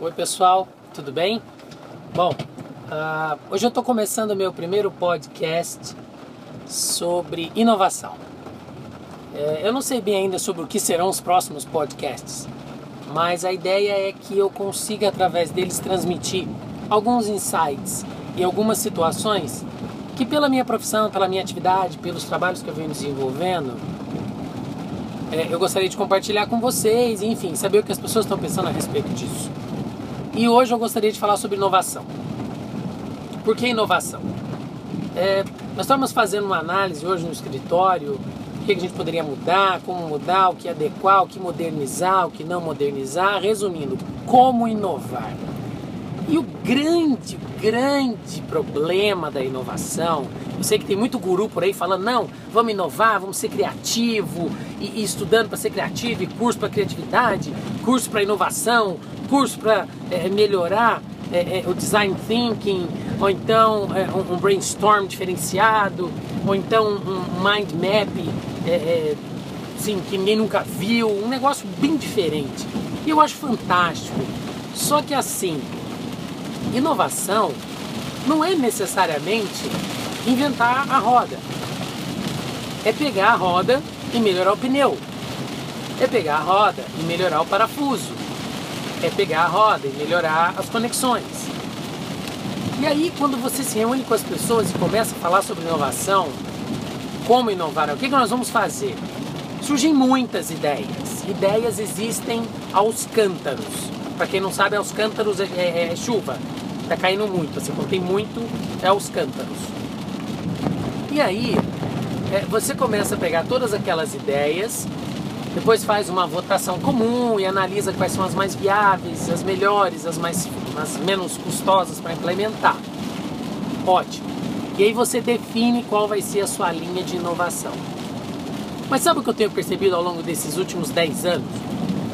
Oi pessoal, tudo bem? Bom, uh, hoje eu estou começando o meu primeiro podcast sobre inovação. É, eu não sei bem ainda sobre o que serão os próximos podcasts, mas a ideia é que eu consiga através deles transmitir alguns insights e algumas situações que pela minha profissão, pela minha atividade, pelos trabalhos que eu venho desenvolvendo, é, eu gostaria de compartilhar com vocês, enfim, saber o que as pessoas estão pensando a respeito disso. E hoje eu gostaria de falar sobre inovação. Por que inovação? É, nós estamos fazendo uma análise hoje no escritório, o que a gente poderia mudar, como mudar, o que adequar, o que modernizar, o que não modernizar. Resumindo, como inovar. E o grande, grande problema da inovação, eu sei que tem muito guru por aí falando, não, vamos inovar, vamos ser criativo, e, e estudando para ser criativo, e curso para criatividade, curso para inovação, curso para é, melhorar é, é, o design thinking, ou então é, um, brainstorm diferenciado, ou então um mind map é, é, assim, que ninguém nunca viu, um negócio bem diferente. E eu acho fantástico. Só que assim, Inovação não é necessariamente inventar a roda. É pegar a roda e melhorar o pneu. É pegar a roda e melhorar o parafuso. É pegar a roda e melhorar as conexões. E aí, quando você se reúne com as pessoas e começa a falar sobre inovação, como inovar, o que, nós vamos fazer? Surgem muitas ideias. Ideias existem aos cântaros. Para quem não sabe, aos cântaros é, é, é chuva tá caindo muito, assim, quando tem muito é os cântaros. E aí é, você começa a pegar todas aquelas ideias, depois faz uma votação comum e analisa quais são as mais viáveis, as melhores, as mais as menos custosas para implementar. Ótimo. E aí você define qual vai ser a sua linha de inovação. Mas sabe o que eu tenho percebido ao longo desses últimos 10 anos?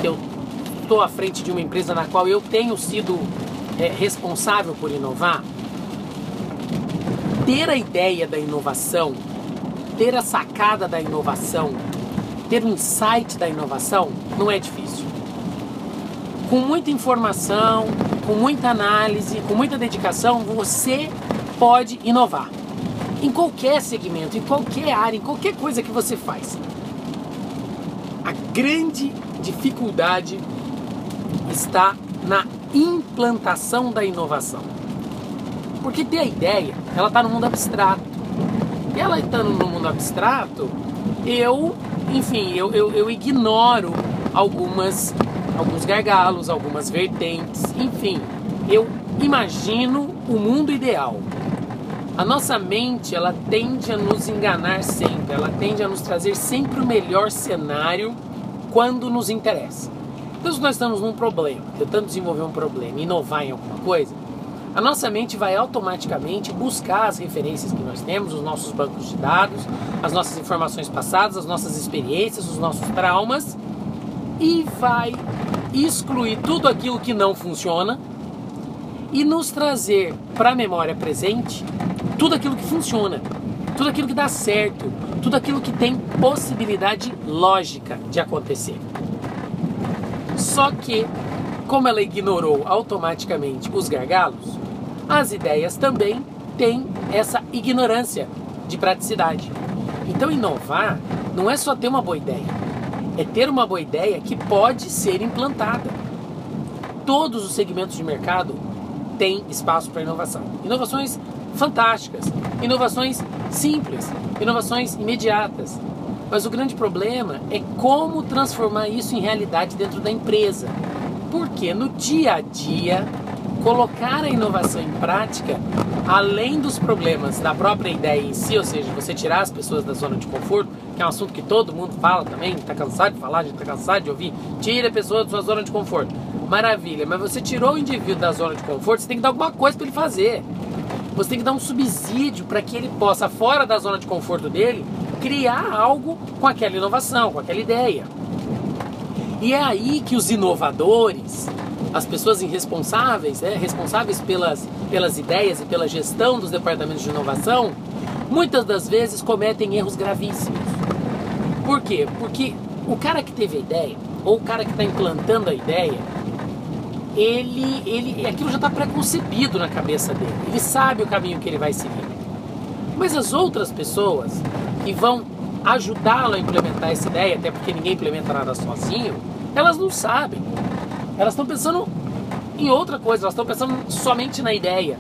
Que eu estou à frente de uma empresa na qual eu tenho sido é, responsável por inovar, ter a ideia da inovação, ter a sacada da inovação, ter o insight da inovação não é difícil. Com muita informação, com muita análise, com muita dedicação, você pode inovar. Em qualquer segmento, em qualquer área, em qualquer coisa que você faz. A grande dificuldade está na implantação da inovação. Porque ter a ideia, ela está no mundo abstrato. E ela estando no mundo abstrato, eu, enfim, eu, eu, eu ignoro algumas, alguns gargalos, algumas vertentes, enfim, eu imagino o mundo ideal. A nossa mente, ela tende a nos enganar sempre, ela tende a nos trazer sempre o melhor cenário quando nos interessa. Então, se nós estamos num problema, tentando desenvolver um problema, inovar em alguma coisa, a nossa mente vai automaticamente buscar as referências que nós temos, os nossos bancos de dados, as nossas informações passadas, as nossas experiências, os nossos traumas e vai excluir tudo aquilo que não funciona e nos trazer para a memória presente tudo aquilo que funciona, tudo aquilo que dá certo, tudo aquilo que tem possibilidade lógica de acontecer. Só que, como ela ignorou automaticamente os gargalos, as ideias também têm essa ignorância de praticidade. Então, inovar não é só ter uma boa ideia, é ter uma boa ideia que pode ser implantada. Todos os segmentos de mercado têm espaço para inovação. Inovações fantásticas, inovações simples, inovações imediatas, mas o grande problema é como transformar isso em realidade dentro da empresa. Porque no dia a dia, colocar a inovação em prática, além dos problemas da própria ideia em si, ou seja, você tirar as pessoas da zona de conforto, que é um assunto que todo mundo fala também, está cansado de falar, está cansado de ouvir, tira a pessoa da sua zona de conforto. Maravilha, mas você tirou o indivíduo da zona de conforto, você tem que dar alguma coisa para ele fazer. Você tem que dar um subsídio para que ele possa, fora da zona de conforto dele, criar algo com aquela inovação, com aquela ideia. E é aí que os inovadores, as pessoas irresponsáveis, né, responsáveis pelas, pelas ideias e pela gestão dos departamentos de inovação, muitas das vezes cometem erros gravíssimos. Por quê? Porque o cara que teve a ideia, ou o cara que está implantando a ideia, ele, ele, aquilo já está preconcebido na cabeça dele. Ele sabe o caminho que ele vai seguir. Mas as outras pessoas que vão ajudá-lo a implementar essa ideia, até porque ninguém implementa nada sozinho, elas não sabem. Elas estão pensando em outra coisa, elas estão pensando somente na ideia.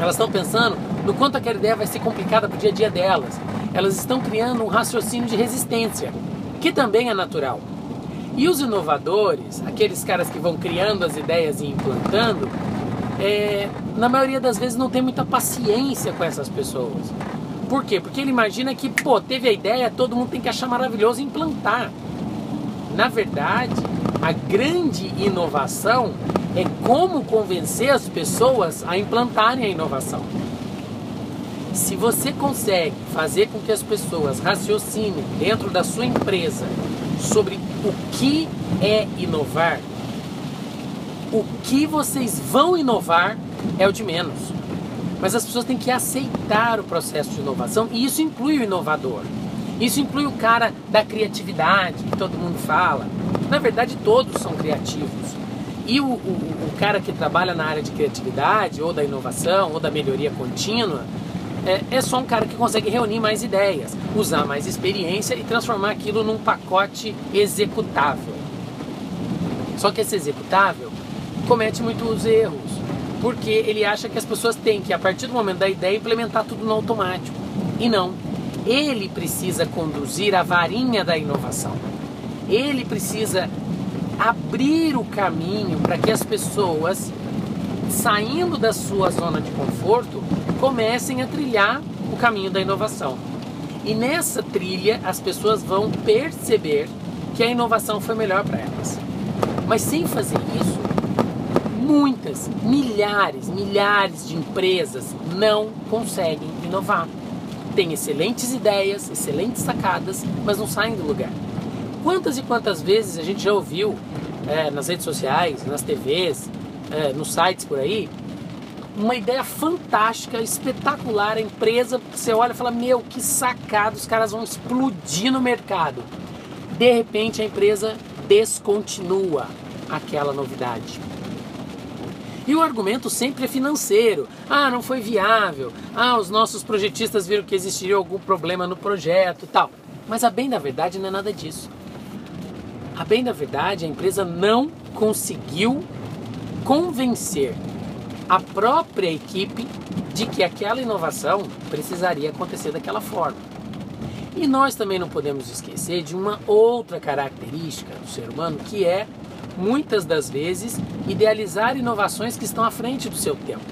Elas estão pensando no quanto aquela ideia vai ser complicada para o dia a dia delas. Elas estão criando um raciocínio de resistência, que também é natural. E os inovadores, aqueles caras que vão criando as ideias e implantando, é, na maioria das vezes não tem muita paciência com essas pessoas. Por quê? Porque ele imagina que, pô, teve a ideia, todo mundo tem que achar maravilhoso e implantar. Na verdade, a grande inovação é como convencer as pessoas a implantarem a inovação. Se você consegue fazer com que as pessoas raciocinem dentro da sua empresa sobre o que é inovar, o que vocês vão inovar é o de menos. Mas as pessoas têm que aceitar o processo de inovação e isso inclui o inovador. Isso inclui o cara da criatividade, que todo mundo fala. Na verdade, todos são criativos. E o, o, o cara que trabalha na área de criatividade, ou da inovação, ou da melhoria contínua, é, é, só um cara que consegue reunir mais ideias, usar mais experiência e transformar aquilo num pacote executável. Só que esse executável comete muitos erros, porque ele acha que as pessoas têm que, a partir do momento da ideia, implementar tudo no automático. E não. Ele precisa conduzir a varinha da inovação. Ele precisa abrir o caminho para que as pessoas, saindo da sua zona de conforto, comecem a trilhar o caminho da inovação. E nessa trilha, as pessoas vão perceber que a inovação foi melhor para elas. Mas sem fazer isso, muitas, milhares, milhares de empresas não conseguem inovar. Têm excelentes ideias, excelentes sacadas, mas não saem do lugar. Quantas e quantas vezes a gente já ouviu é, nas redes sociais, nas TVs, é, nos sites por aí, uma ideia fantástica, espetacular, a empresa, você olha e fala, meu, que sacado, os caras vão explodir no mercado. De repente a empresa descontinua aquela novidade. E o argumento sempre é financeiro. Ah, não foi viável. Ah, os nossos projetistas viram que existiria algum problema no projeto tal. Mas a bem da verdade não é nada disso. A bem da verdade, a empresa não conseguiu convencer a própria equipe de que aquela inovação precisaria acontecer daquela forma. E nós também não podemos esquecer de uma outra característica do ser humano que é, muitas das vezes, idealizar inovações que estão à frente do seu tempo.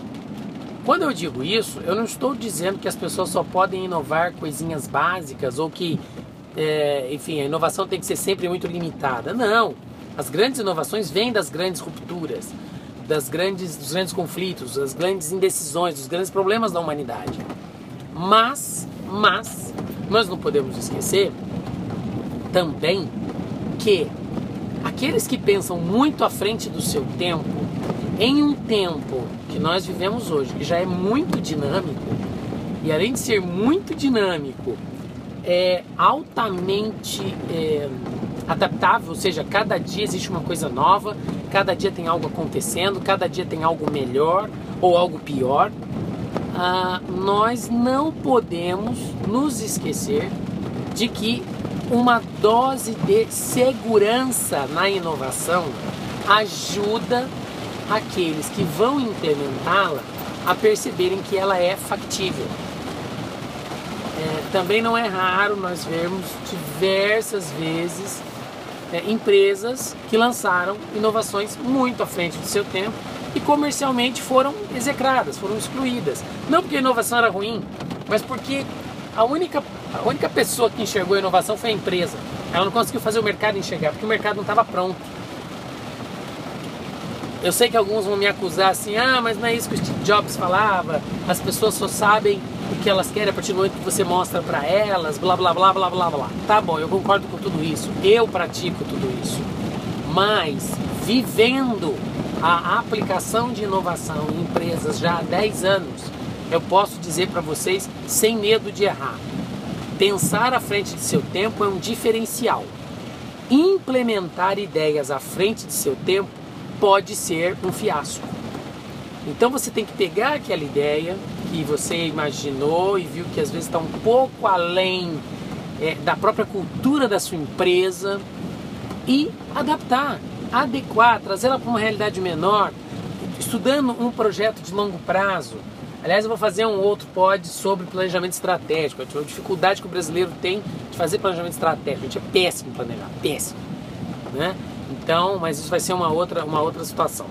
Quando eu digo isso, eu não estou dizendo que as pessoas só podem inovar coisinhas básicas ou que, é, enfim, a inovação tem que ser sempre muito limitada. Não. As grandes inovações vêm das grandes rupturas das grandes, dos grandes conflitos, das grandes indecisões, dos grandes problemas da humanidade. Mas, mas, nós não podemos esquecer também que aqueles que pensam muito à frente do seu tempo, em um tempo que nós vivemos hoje, que já é muito dinâmico, e além de ser muito dinâmico, é altamente é, adaptável, ou seja, cada dia existe uma coisa nova, cada dia tem algo acontecendo, cada dia tem algo melhor ou algo pior. Ah, nós não podemos nos esquecer de que uma dose de segurança na inovação ajuda aqueles que vão implementá-la a perceberem que ela é factível. É, também não é raro nós vermos diversas vezes é, empresas que lançaram inovações muito à frente do seu tempo e comercialmente foram execradas, foram excluídas. Não porque a inovação era ruim, mas porque a única, a única pessoa que enxergou a inovação foi a empresa. Ela não conseguiu fazer o mercado enxergar, porque o mercado não estava pronto. Eu sei que alguns vão me acusar assim, ah, mas não é isso que o Steve Jobs falava, as pessoas só sabem o que elas querem a partir do momento que você mostra para elas, blá blá blá blá blá blá. Tá bom, eu concordo com tudo isso, eu pratico tudo isso. Mas vivendo a aplicação de inovação em empresas já há 10 anos, eu posso dizer para vocês sem medo de errar. Pensar à frente de seu tempo é um diferencial. Implementar ideias à frente de seu tempo pode ser um fiasco. Então você tem que pegar aquela ideia que você imaginou e viu que às vezes está um pouco além é, da própria cultura da sua empresa e adaptar, adequar, trazê-la para uma realidade menor, estudando um projeto de longo prazo. Aliás, eu vou fazer um outro pod sobre planejamento estratégico. A dificuldade que o brasileiro tem de fazer planejamento estratégico. A gente é péssimo planejar, péssimo. Né? Então, mas isso vai ser uma outra, uma outra situação.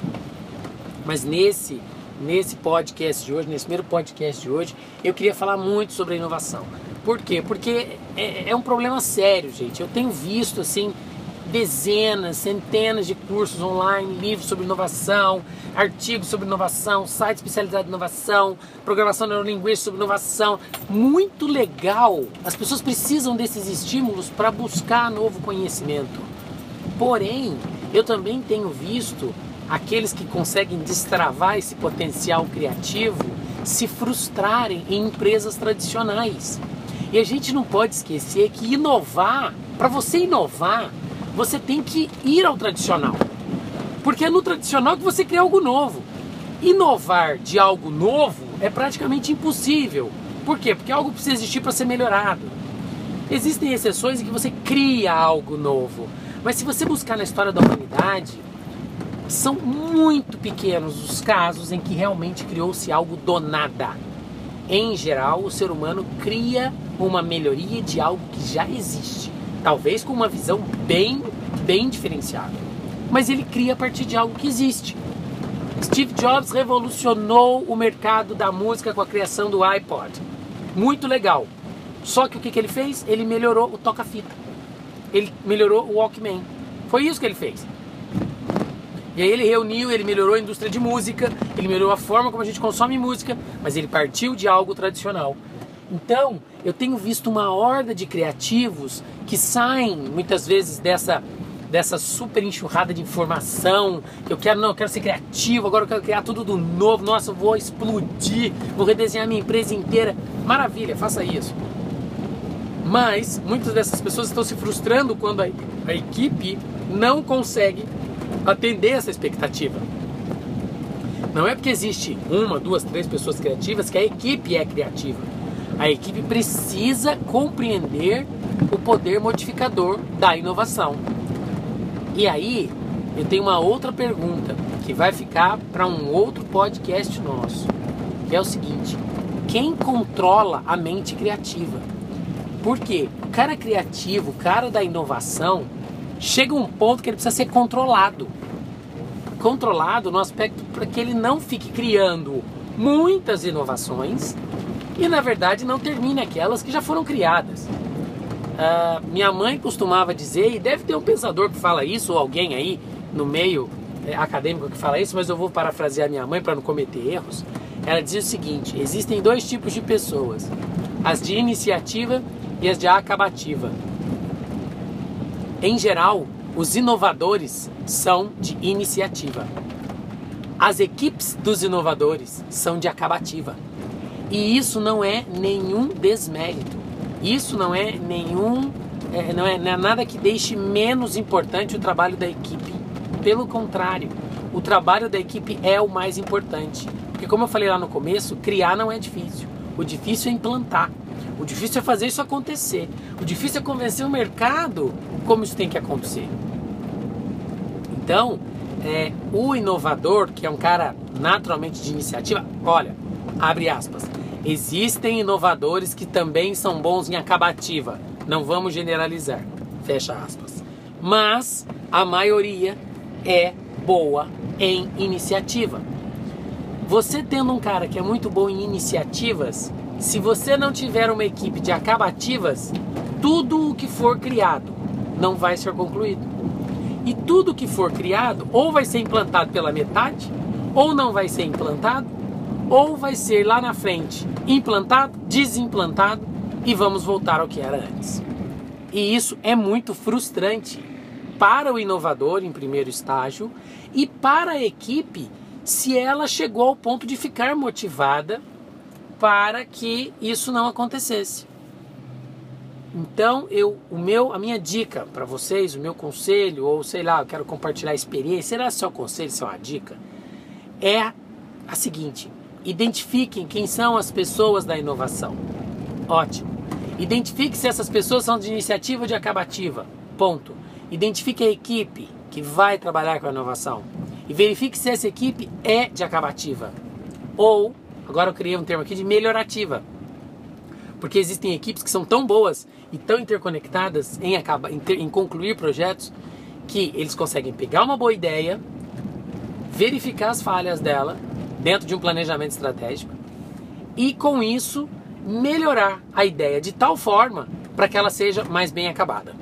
Mas nesse, nesse podcast de hoje, nesse primeiro podcast de hoje, eu queria falar muito sobre a inovação. Por quê? Porque é, é um problema sério, gente. Eu tenho visto assim dezenas, centenas de cursos online, livros sobre inovação, artigos sobre inovação, site especializado em inovação, programação neurolinguística sobre inovação. Muito legal. As pessoas precisam desses estímulos para buscar novo conhecimento. Porém, eu também tenho visto aqueles que conseguem destravar esse potencial criativo se frustrarem em empresas tradicionais. E a gente não pode esquecer que inovar, para você inovar, você tem que ir ao tradicional. Porque é no tradicional que você cria algo novo. Inovar de algo novo é praticamente impossível. Por quê? Porque algo precisa existir para ser melhorado. Existem exceções em que você cria algo novo. Mas se você buscar na história da humanidade, são muito pequenos os casos em que realmente criou-se algo do nada. Em geral, o ser humano cria uma melhoria de algo que já existe, talvez com uma visão bem, bem diferenciada. Mas ele cria a partir de algo que existe. Steve Jobs revolucionou o mercado da música com a criação do iPod. Muito legal. Só que o que, que ele fez? Ele melhorou o toca-fita. Ele melhorou o Walkman. Foi isso que ele fez. E aí ele reuniu, ele melhorou a indústria de música, ele melhorou a forma como a gente consome música, mas ele partiu de algo tradicional. Então, eu tenho visto uma horda de criativos que saem muitas vezes dessa dessa super enxurrada de informação, eu quero não, eu quero ser criativo, agora eu quero criar tudo do novo, nossa, eu vou explodir, vou redesenhar minha empresa inteira. Maravilha, faça isso. Mas muitas dessas pessoas estão se frustrando quando a, a equipe não consegue atender essa expectativa. Não é porque existe uma, duas, três pessoas criativas que a equipe é criativa. A equipe precisa compreender o poder modificador da inovação. E aí, eu tenho uma outra pergunta que vai ficar para um outro podcast nosso, que é o seguinte: quem controla a mente criativa? Porque o cara criativo, o cara da inovação, chega um ponto que ele precisa ser controlado. Controlado no aspecto para que ele não fique criando muitas inovações e, na verdade, não termine aquelas que já foram criadas. Uh, minha mãe costumava dizer, e deve ter um pensador que fala isso, ou alguém aí no meio é, acadêmico que fala isso, mas eu vou parafrasear minha mãe para não cometer erros. Ela dizia o seguinte: existem dois tipos de pessoas, as de iniciativa e as de acabativa. Em geral, os inovadores são de iniciativa. As equipes dos inovadores são de acabativa. E isso não é nenhum desmérito. Isso não é nenhum. É, não, é, não é nada que deixe menos importante o trabalho da equipe. Pelo contrário, o trabalho da equipe é o mais importante. Porque, como eu falei lá no começo, criar não é difícil. O difícil é implantar. O difícil é fazer isso acontecer. O difícil é convencer o mercado como isso tem que acontecer. Então, é, o inovador, que é um cara naturalmente de iniciativa, olha, abre aspas, existem inovadores que também são bons em acabativa. Não vamos generalizar. Fecha aspas. Mas a maioria é boa em iniciativa. Você tendo um cara que é muito bom em iniciativas, se você não tiver uma equipe de acabativas, tudo o que for criado não vai ser concluído. E tudo que for criado ou vai ser implantado pela metade, ou não vai ser implantado, ou vai ser lá na frente implantado, desimplantado e vamos voltar ao que era antes. E isso é muito frustrante para o inovador em primeiro estágio e para a equipe se ela chegou ao ponto de ficar motivada para que isso não acontecesse. Então, eu, o meu, a minha dica para vocês, o meu conselho, ou sei lá, eu quero compartilhar a experiência, será só conselho, só uma dica, é a seguinte: identifiquem quem são as pessoas da inovação. Ótimo. Identifique se essas pessoas são de iniciativa ou de acabativa. Ponto. Identifique a equipe que vai trabalhar com a inovação. E verifique se essa equipe é de acabativa. Ou, agora eu criei um termo aqui de melhorativa. Porque existem equipes que são tão boas e tão interconectadas em, acaba, em, ter, em concluir projetos que eles conseguem pegar uma boa ideia, verificar as falhas dela dentro de um planejamento estratégico e com isso melhorar a ideia de tal forma para que ela seja mais bem acabada.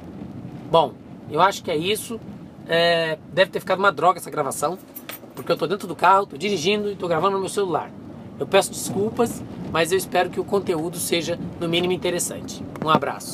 Bom, eu acho que é isso. É, deve ter ficado uma droga essa gravação, porque eu estou dentro do carro, estou dirigindo e estou gravando no meu celular. Eu peço desculpas, mas eu espero que o conteúdo seja no mínimo interessante. Um abraço.